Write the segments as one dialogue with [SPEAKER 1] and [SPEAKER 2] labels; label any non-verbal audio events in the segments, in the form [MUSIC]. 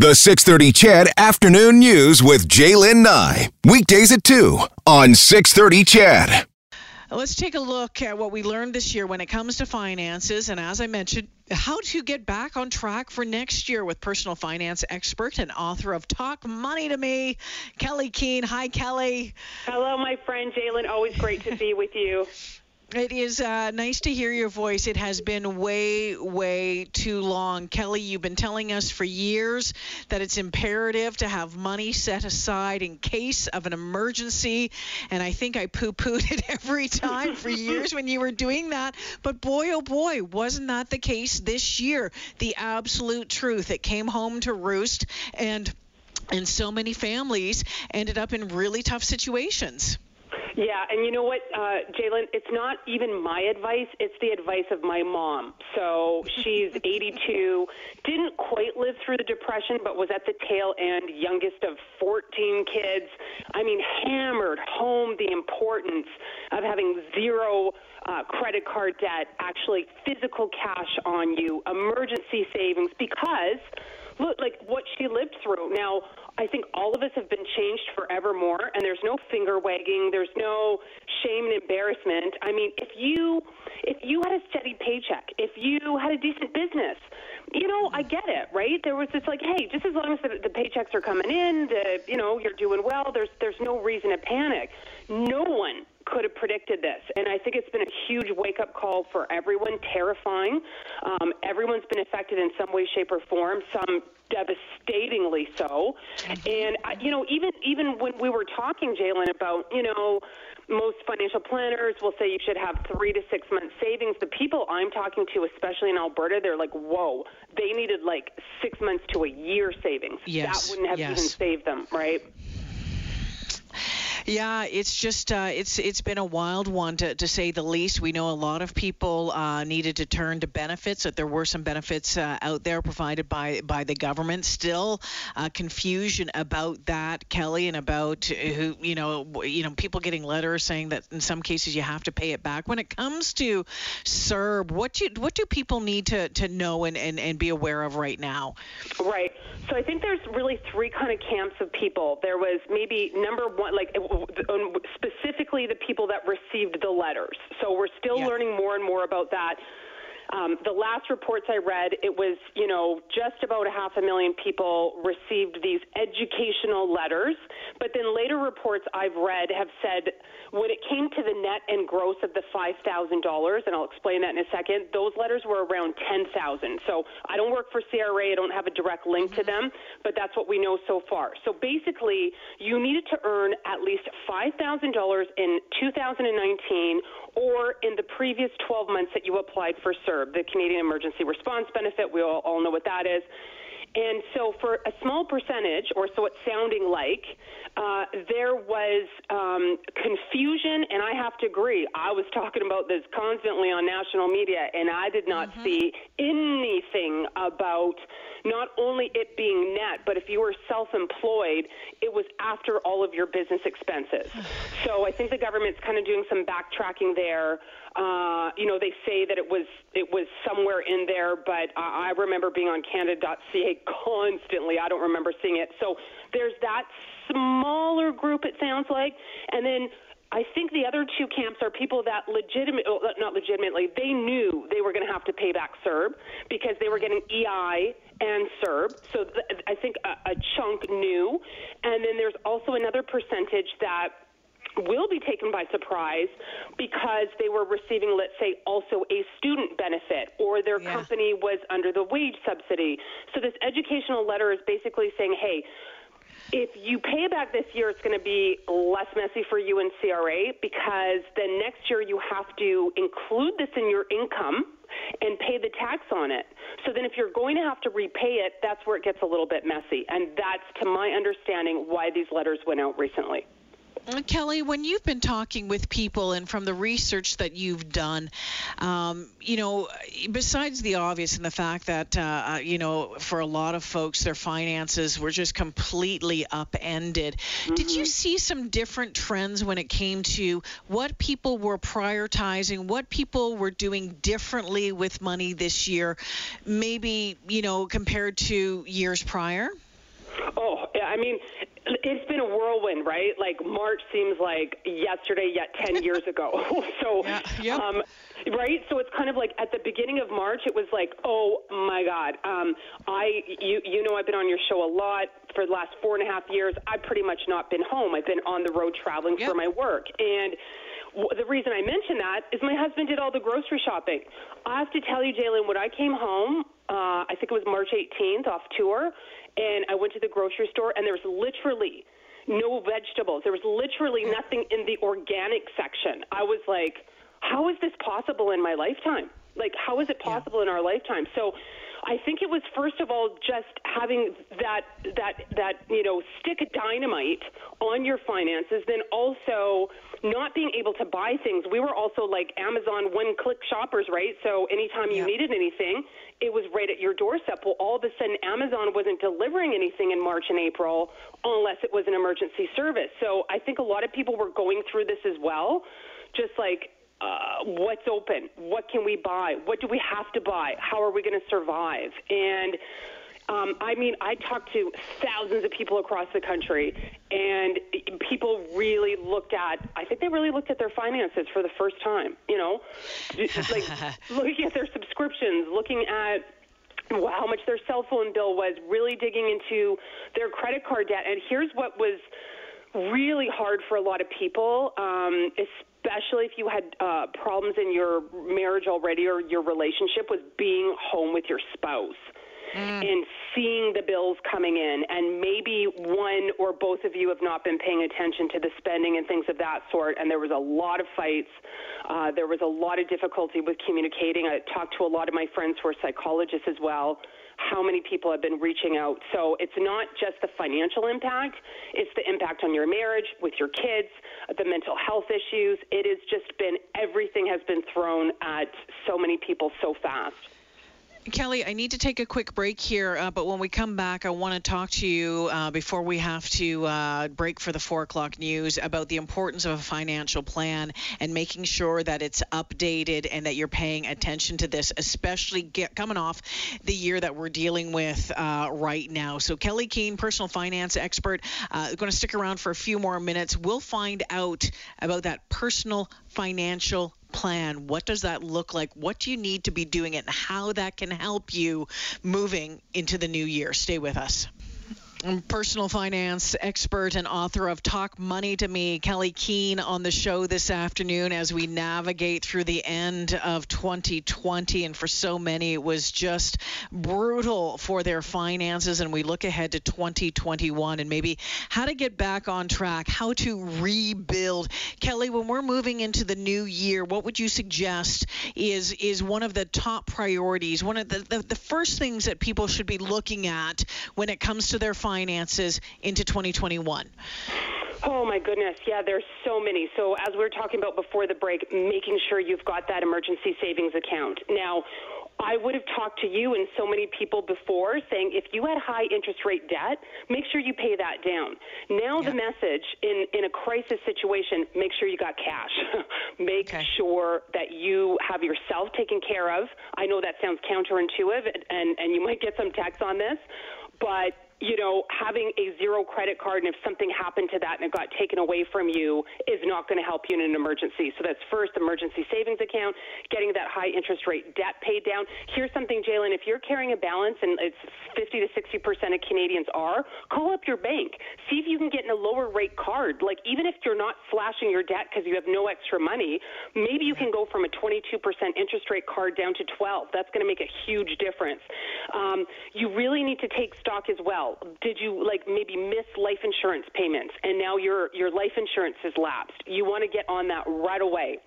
[SPEAKER 1] The 630 CHED Afternoon News with Jaylen Nye. Weekdays at 2 on 630 CHED.
[SPEAKER 2] Let's take a look at what we learned this year when it comes to finances. And as I mentioned, how to get back on track for next year with personal finance expert and author of Talk Money to Me, Kelley Keehn. Hi, Kelley.
[SPEAKER 3] Hello, my friend Jaylen. Always great to be with you. [LAUGHS]
[SPEAKER 2] It is uh, nice to hear your voice. It has been way, way too long. Kelley, you've been telling us for years that it's imperative to have money set aside in case of an emergency. And I think I poo pooed it [LAUGHS] every time for years when you were doing that. But boy, oh boy, wasn't that the case this year? The absolute truth. It came home to roost. And and so many families ended up in really tough situations.
[SPEAKER 3] Yeah, and you know what, uh, Jaylen? It's not even my advice. It's the advice of my mom. So she's [LAUGHS] 82, didn't quite live through the Depression, but was at the tail end, youngest of 14 kids. I mean, hammered home the importance of having zero uh, credit card debt, actually physical cash on you, emergency savings, because look like what she lived through. Now, I think all of us have been changed forevermore, and there's no finger wagging, there's no shame and embarrassment. I mean, if you if you had a steady paycheck, if you had a decent business, you know, I get it, right? There was this like, hey, just as long as the, the paychecks are coming in, the you know, you're doing well. There's there's no reason to panic. No one could have predicted this. And I think it's been a huge wake up call for everyone, terrifying. Um, everyone's been affected in some way, shape, or form, some devastatingly so. Mm-hmm. And, you know, even, even when we were talking, Jaylen, about, you know, most financial planners will say you should have three to six months savings. The people I'm talking to, especially in Alberta, they're like, whoa, they needed like six months to a year savings.
[SPEAKER 2] Yes,
[SPEAKER 3] that wouldn't have
[SPEAKER 2] yes.
[SPEAKER 3] even saved them, right?
[SPEAKER 2] Yeah, it's just uh, it's it's been a wild one to, to say the least. We know a lot of people uh, needed to turn to benefits. That there were some benefits uh, out there provided by by the government. Still, uh, confusion about that, Kelley, and about who you know you know people getting letters saying that in some cases you have to pay it back. When it comes to CERB, what do what do people need to, to know and, and, and be aware of right now?
[SPEAKER 3] Right. So I think there's really three kind of camps of people. There was maybe number one, like Um, specifically the people that received the letters. So we're still yeah. learning more and more about that. Um, the last reports I read, it was, you know, just about a half a million people received these educational letters. But then later reports I've read have said when it came to the net and gross of the $5,000, and I'll explain that in a second, those letters were around 10,000. So I don't work for CRA, I don't have a direct link to them, but that's what we know so far. So basically, you needed to earn at least $5,000 in 2019 or in the previous 12 months that you applied for CERB, the Canadian Emergency Response Benefit. We all, all know what that is. And so, for a small percentage, or so it's sounding like, uh, there was um, confusion, and I have to agree. I was talking about this constantly on national media, and I did not mm-hmm. see anything about not only it being net, but if you were self employed, it was after all of your business expenses. [SIGHS] so I think the government's kind of doing some backtracking there. Uh, you know, they say that it was it was somewhere in there, but I, I remember being on Canada.ca constantly. I don't remember seeing it. So there's that smaller group. It sounds like, and then I think the other two camps are people that legitimate, oh, not legitimately, they knew they were going to have to pay back CERB because they were getting EI and CERB. So th- I think a, a chunk knew. And then there's also another percentage that will be taken by surprise because they were receiving, let's say, also a student benefit or their yeah. company was under the wage subsidy. So this educational letter is basically saying, hey, if you pay back this year, it's going to be less messy for you in CRA because then next year you have to include this in your income and pay the tax on it. So then if you're going to have to repay it, that's where it gets a little bit messy. And that's, to my understanding, why these letters went out recently.
[SPEAKER 2] Kelley, when you've been talking with people and from the research that you've done, um, you know, besides the obvious and the fact that, uh, uh, you know, for a lot of folks, their finances were just completely upended, mm-hmm. did you mm-hmm. see some different trends when it came to what people were prioritizing, what people were doing differently with money this year, maybe, you know, compared to years prior?
[SPEAKER 3] Oh, yeah, I mean, it's been a whirlwind, right? Like March seems like yesterday, yet 10 [LAUGHS] years ago. [LAUGHS] so, yeah, yep. um, right? So it's kind of like at the beginning of March, it was like, oh my God. Um, I, you, you know, I've been on your show a lot for the last four and a half years. I've pretty much not been home. I've been on the road traveling yep. for my work. And, the reason I mention that is my husband did all the grocery shopping. I have to tell you, Jalen, when I came home, uh, I think it was March 18th off tour, and I went to the grocery store, and there was literally no vegetables. There was literally nothing in the organic section. I was like, how is this possible in my lifetime? Like, how is it possible yeah. in our lifetime? So, I think it was first of all just having that that that you know stick of dynamite on your finances, then also not being able to buy things. We were also like Amazon one-click shoppers, right? So anytime you needed anything, it was right at your doorstep. Well, all of a sudden, Amazon wasn't delivering anything in March and April unless it was an emergency service. So I think a lot of people were going through this as well, just like uh, what's open, what can we buy, what do we have to buy, how are we going to survive, and um, I mean, I talked to thousands of people across the country, and people really looked at. I think they really looked at their finances for the first time. You know, like [LAUGHS] looking at their subscriptions, looking at how much their cell phone bill was, really digging into their credit card debt. And here's what was really hard for a lot of people, um, especially if you had uh, problems in your marriage already or your relationship, was being home with your spouse mm. and seeing the bills coming in, and maybe one or both of you have not been paying attention to the spending and things of that sort, and there was a lot of fights. Uh, there was a lot of difficulty with communicating. I talked to a lot of my friends who are psychologists as well how many people have been reaching out. So it's not just the financial impact, it's the impact on your marriage, with your kids, the mental health issues. It has just been everything has been thrown at so many people so fast.
[SPEAKER 2] Kelley, I need to take a quick break here, uh, but when we come back, I want to talk to you uh, before we have to uh, break for the four o'clock news about the importance of a financial plan and making sure that it's updated and that you're paying attention to this, especially get, coming off the year that we're dealing with uh, right now. So, Kelley Keehn, personal finance expert, uh, going to stick around for a few more minutes. We'll find out about that personal financial plan? What does that look like? What do you need to be doing it and how that can help you moving into the new year? Stay with us personal finance expert and author of Talk Money to Me, Kelley Keehn, on the show this afternoon as we navigate through the end of 2020. And for so many, it was just brutal for their finances. And we look ahead to 2021 and maybe how to get back on track, how to rebuild. Kelley, when we're moving into the new year, what would you suggest is is one of the top priorities, one of the, the, the first things that people should be looking at when it comes to their finances? Finances into 2021?
[SPEAKER 3] Oh my goodness. Yeah, there's so many. So as we were talking about before the break, making sure you've got that emergency savings account. Now, I would have talked to you and so many people before saying if you had high interest rate debt, make sure you pay that down. Now yeah. the message in, in a crisis situation, make sure you got cash. [LAUGHS] make okay. sure that you have yourself taken care of. I know that sounds counterintuitive and, and you might get some texts on this, but you know, having a zero credit card and if something happened to that and it got taken away from you is not going to help you in an emergency. So that's first, emergency savings account, getting that high interest rate debt paid down. Here's something, Jalen, if you're carrying a balance and it's 50 to 60% of Canadians are, call up your bank. See if you can get in a lower rate card. Like, even if you're not slashing your debt because you have no extra money, maybe you can go from a 22% interest rate card down to 12. That's going to make a huge difference. Um, you really need to take stock as well did you like maybe miss life insurance payments and now your your life insurance has lapsed? You want to get on that right away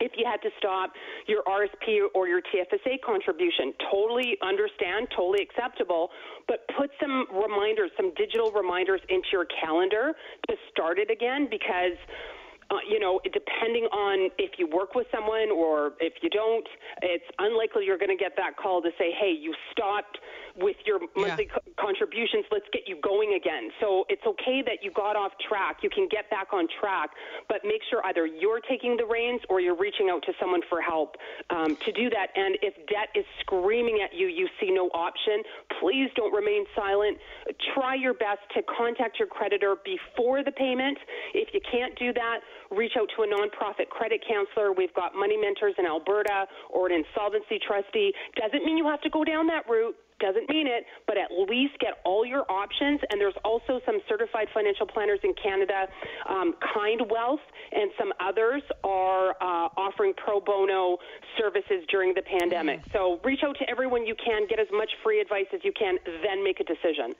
[SPEAKER 3] if you had to stop your RSP or your TFSA contribution. Totally understand, totally acceptable, but put some reminders, some digital reminders into your calendar to start it again because uh, you know, depending on if you work with someone or if you don't, it's unlikely you're going to get that call to say, hey, you stopped with your monthly
[SPEAKER 2] Yeah.
[SPEAKER 3] co- contributions. Let's get you going again. So it's okay that you got off track. You can get back on track, but make sure either you're taking the reins or you're reaching out to someone for help um, to do that. And if debt is screaming at you, you see no option, please don't remain silent. Try your best to contact your creditor before the payment. If you can't do that, reach out to a nonprofit credit counselor. We've got money mentors in Alberta or an insolvency trustee. Doesn't mean you have to go down that route doesn't mean it, but at least get all your options. And there's also some certified financial planners in Canada, um, Kind Wealth, and some others are uh, offering pro bono services during the pandemic. So reach out to everyone you can, get as much free advice as you can, then make a decision.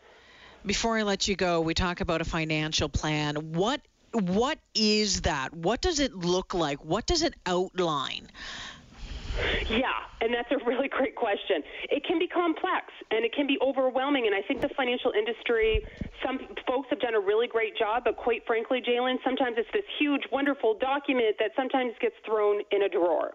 [SPEAKER 2] Before I let you go, we talk about a financial plan. What what is that? What does it look like? What does it outline?
[SPEAKER 3] Yeah, and that's a really great question. It can be complex and it can be overwhelming, and I think the financial industry, some folks have done a really great job, but quite frankly, Jalen, sometimes it's this huge, wonderful document that sometimes gets thrown in a drawer,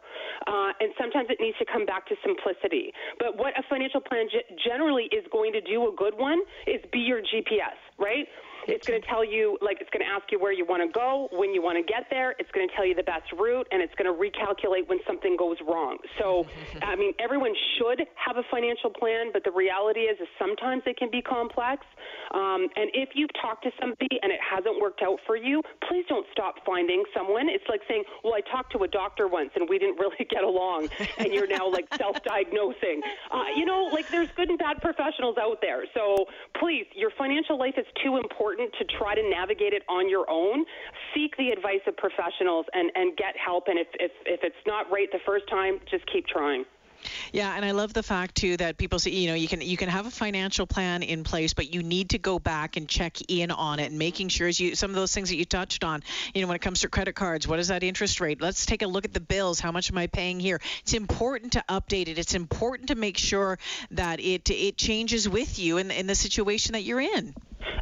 [SPEAKER 3] uh, and sometimes it needs to come back to simplicity. But what a financial plan ge- generally is going to do, a good one, is be your GPS, right? It's going to tell you, like, it's going to ask you where you want to go, when you want to get there. It's going to tell you the best route, and it's going to recalculate when something goes wrong. So, [LAUGHS] I mean, everyone should have a financial plan, but the reality is, is sometimes it can be complex. Um, and if you've talked to somebody and it hasn't worked out for you, please don't stop finding someone. It's like saying, well, I talked to a doctor once and we didn't [LAUGHS] really get along, and you're now like [LAUGHS] self-diagnosing. Uh, you know, like there's good and bad professionals out there. So please, your financial life is too important to try to navigate it on your own. Seek the advice of professionals and, and get help. And if, if, if it's not right the first time, just keep trying.
[SPEAKER 2] Yeah, and I love the fact too that people say, you know, you can you can have a financial plan in place, but you need to go back and check in on it and making sure as you some of those things that you touched on, you know, when it comes to credit cards, what is that interest rate? Let's take a look at the bills. How much am I paying here? It's important to update it. It's important to make sure that it it changes with you in in the situation that you're in.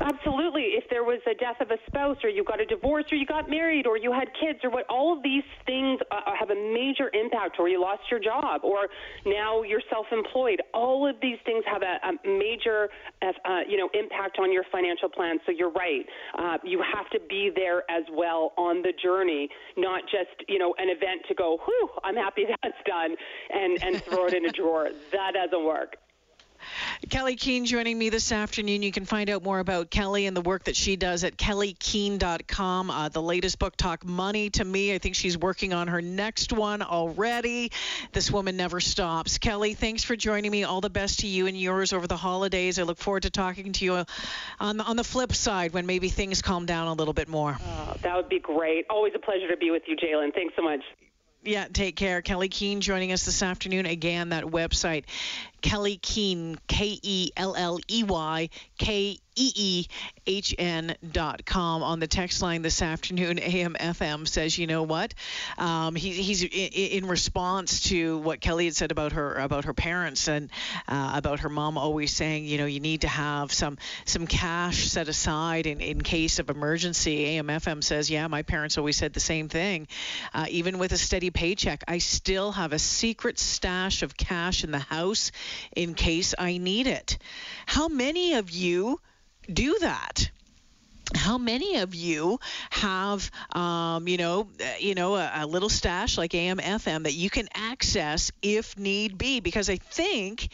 [SPEAKER 3] Absolutely. If there was a death of a spouse, or you got a divorce, or you got married, or you had kids, or what, all of these things uh, have a major impact, or you lost your job, or now you're self-employed. All of these things have a, a major, uh, uh, you know, impact on your financial plan. So you're right. Uh, you have to be there as well on the journey, not just you know an event to go, whew, I'm happy [LAUGHS] that's done, and and throw it in a drawer. That doesn't work.
[SPEAKER 2] Kelley Keehn joining me this afternoon. You can find out more about Kelley and the work that she does at kelleykeehn.com. Uh, the latest book, Talk Money to Me. I think she's working on her next one already. This woman never stops. Kelley, thanks for joining me. All the best to you and yours over the holidays. I look forward to talking to you on, on the flip side when maybe things calm down a little bit more.
[SPEAKER 3] Oh, that would be great. Always a pleasure to be with you, Jalen. Thanks so much.
[SPEAKER 2] Yeah, take care. Kelley Keehn joining us this afternoon. Again, that website, Kelley Keehn, K E L L E Y K E E H N dot com. On the text line this afternoon, AM FM says, you know what? Um, he, he's in, in response to what Kelley had said about her about her parents and uh, about her mom always saying, you know, you need to have some some cash set aside in, in case of emergency. AM FM says, yeah, my parents always said the same thing. Uh, even with a steady paycheck, I still have a secret stash of cash in the house in case I need it. How many of you do that? how many of you have um, you know uh, you know a, a, little stash like am fm that you can access if need be because i think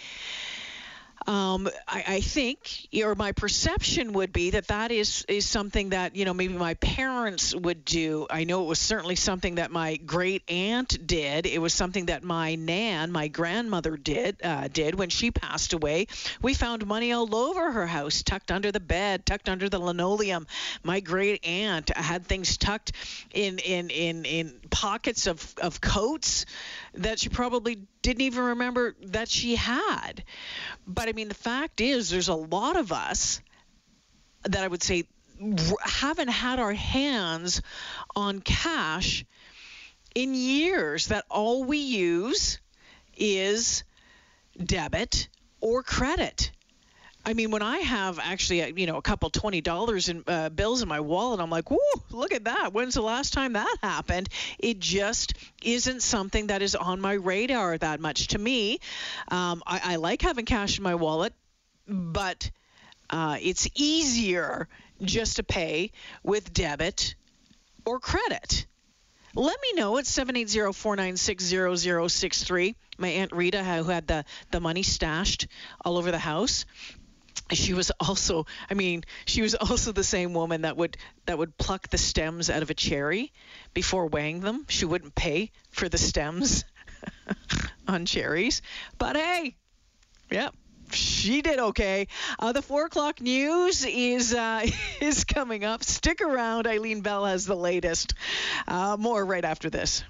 [SPEAKER 2] um, I, I, think, or my perception would be that that is is something that you know maybe my parents would do. I know it was certainly something that my great aunt did. It was something that my nan, my grandmother, did uh, did when she passed away. We found money all over her house, tucked under the bed, tucked under the linoleum. My great aunt had things tucked in in in in pockets of of coats that she probably didn't even remember that she had. But I mean, the fact is, there's a lot of us that I would say haven't had our hands on cash in years, that all we use is debit or credit. I mean, when I have actually, uh, you know, a couple twenty dollars in uh, bills in my wallet, I'm like, "Whoa, look at that! When's the last time that happened?" It just isn't something that is on my radar that much. To me, um, I, I like having cash in my wallet, but uh, it's easier just to pay with debit or credit. Let me know at 780-496-0063. My aunt Rita, who had the, the money stashed all over the house, she was also i mean she was also the same woman that would that would pluck the stems out of a cherry before weighing them she wouldn't pay for the stems [LAUGHS] on cherries but hey yep she did okay. Uh, the four o'clock news is uh, [LAUGHS] is coming up. Stick around. Eileen Bell has the latest. Uh, more right after this.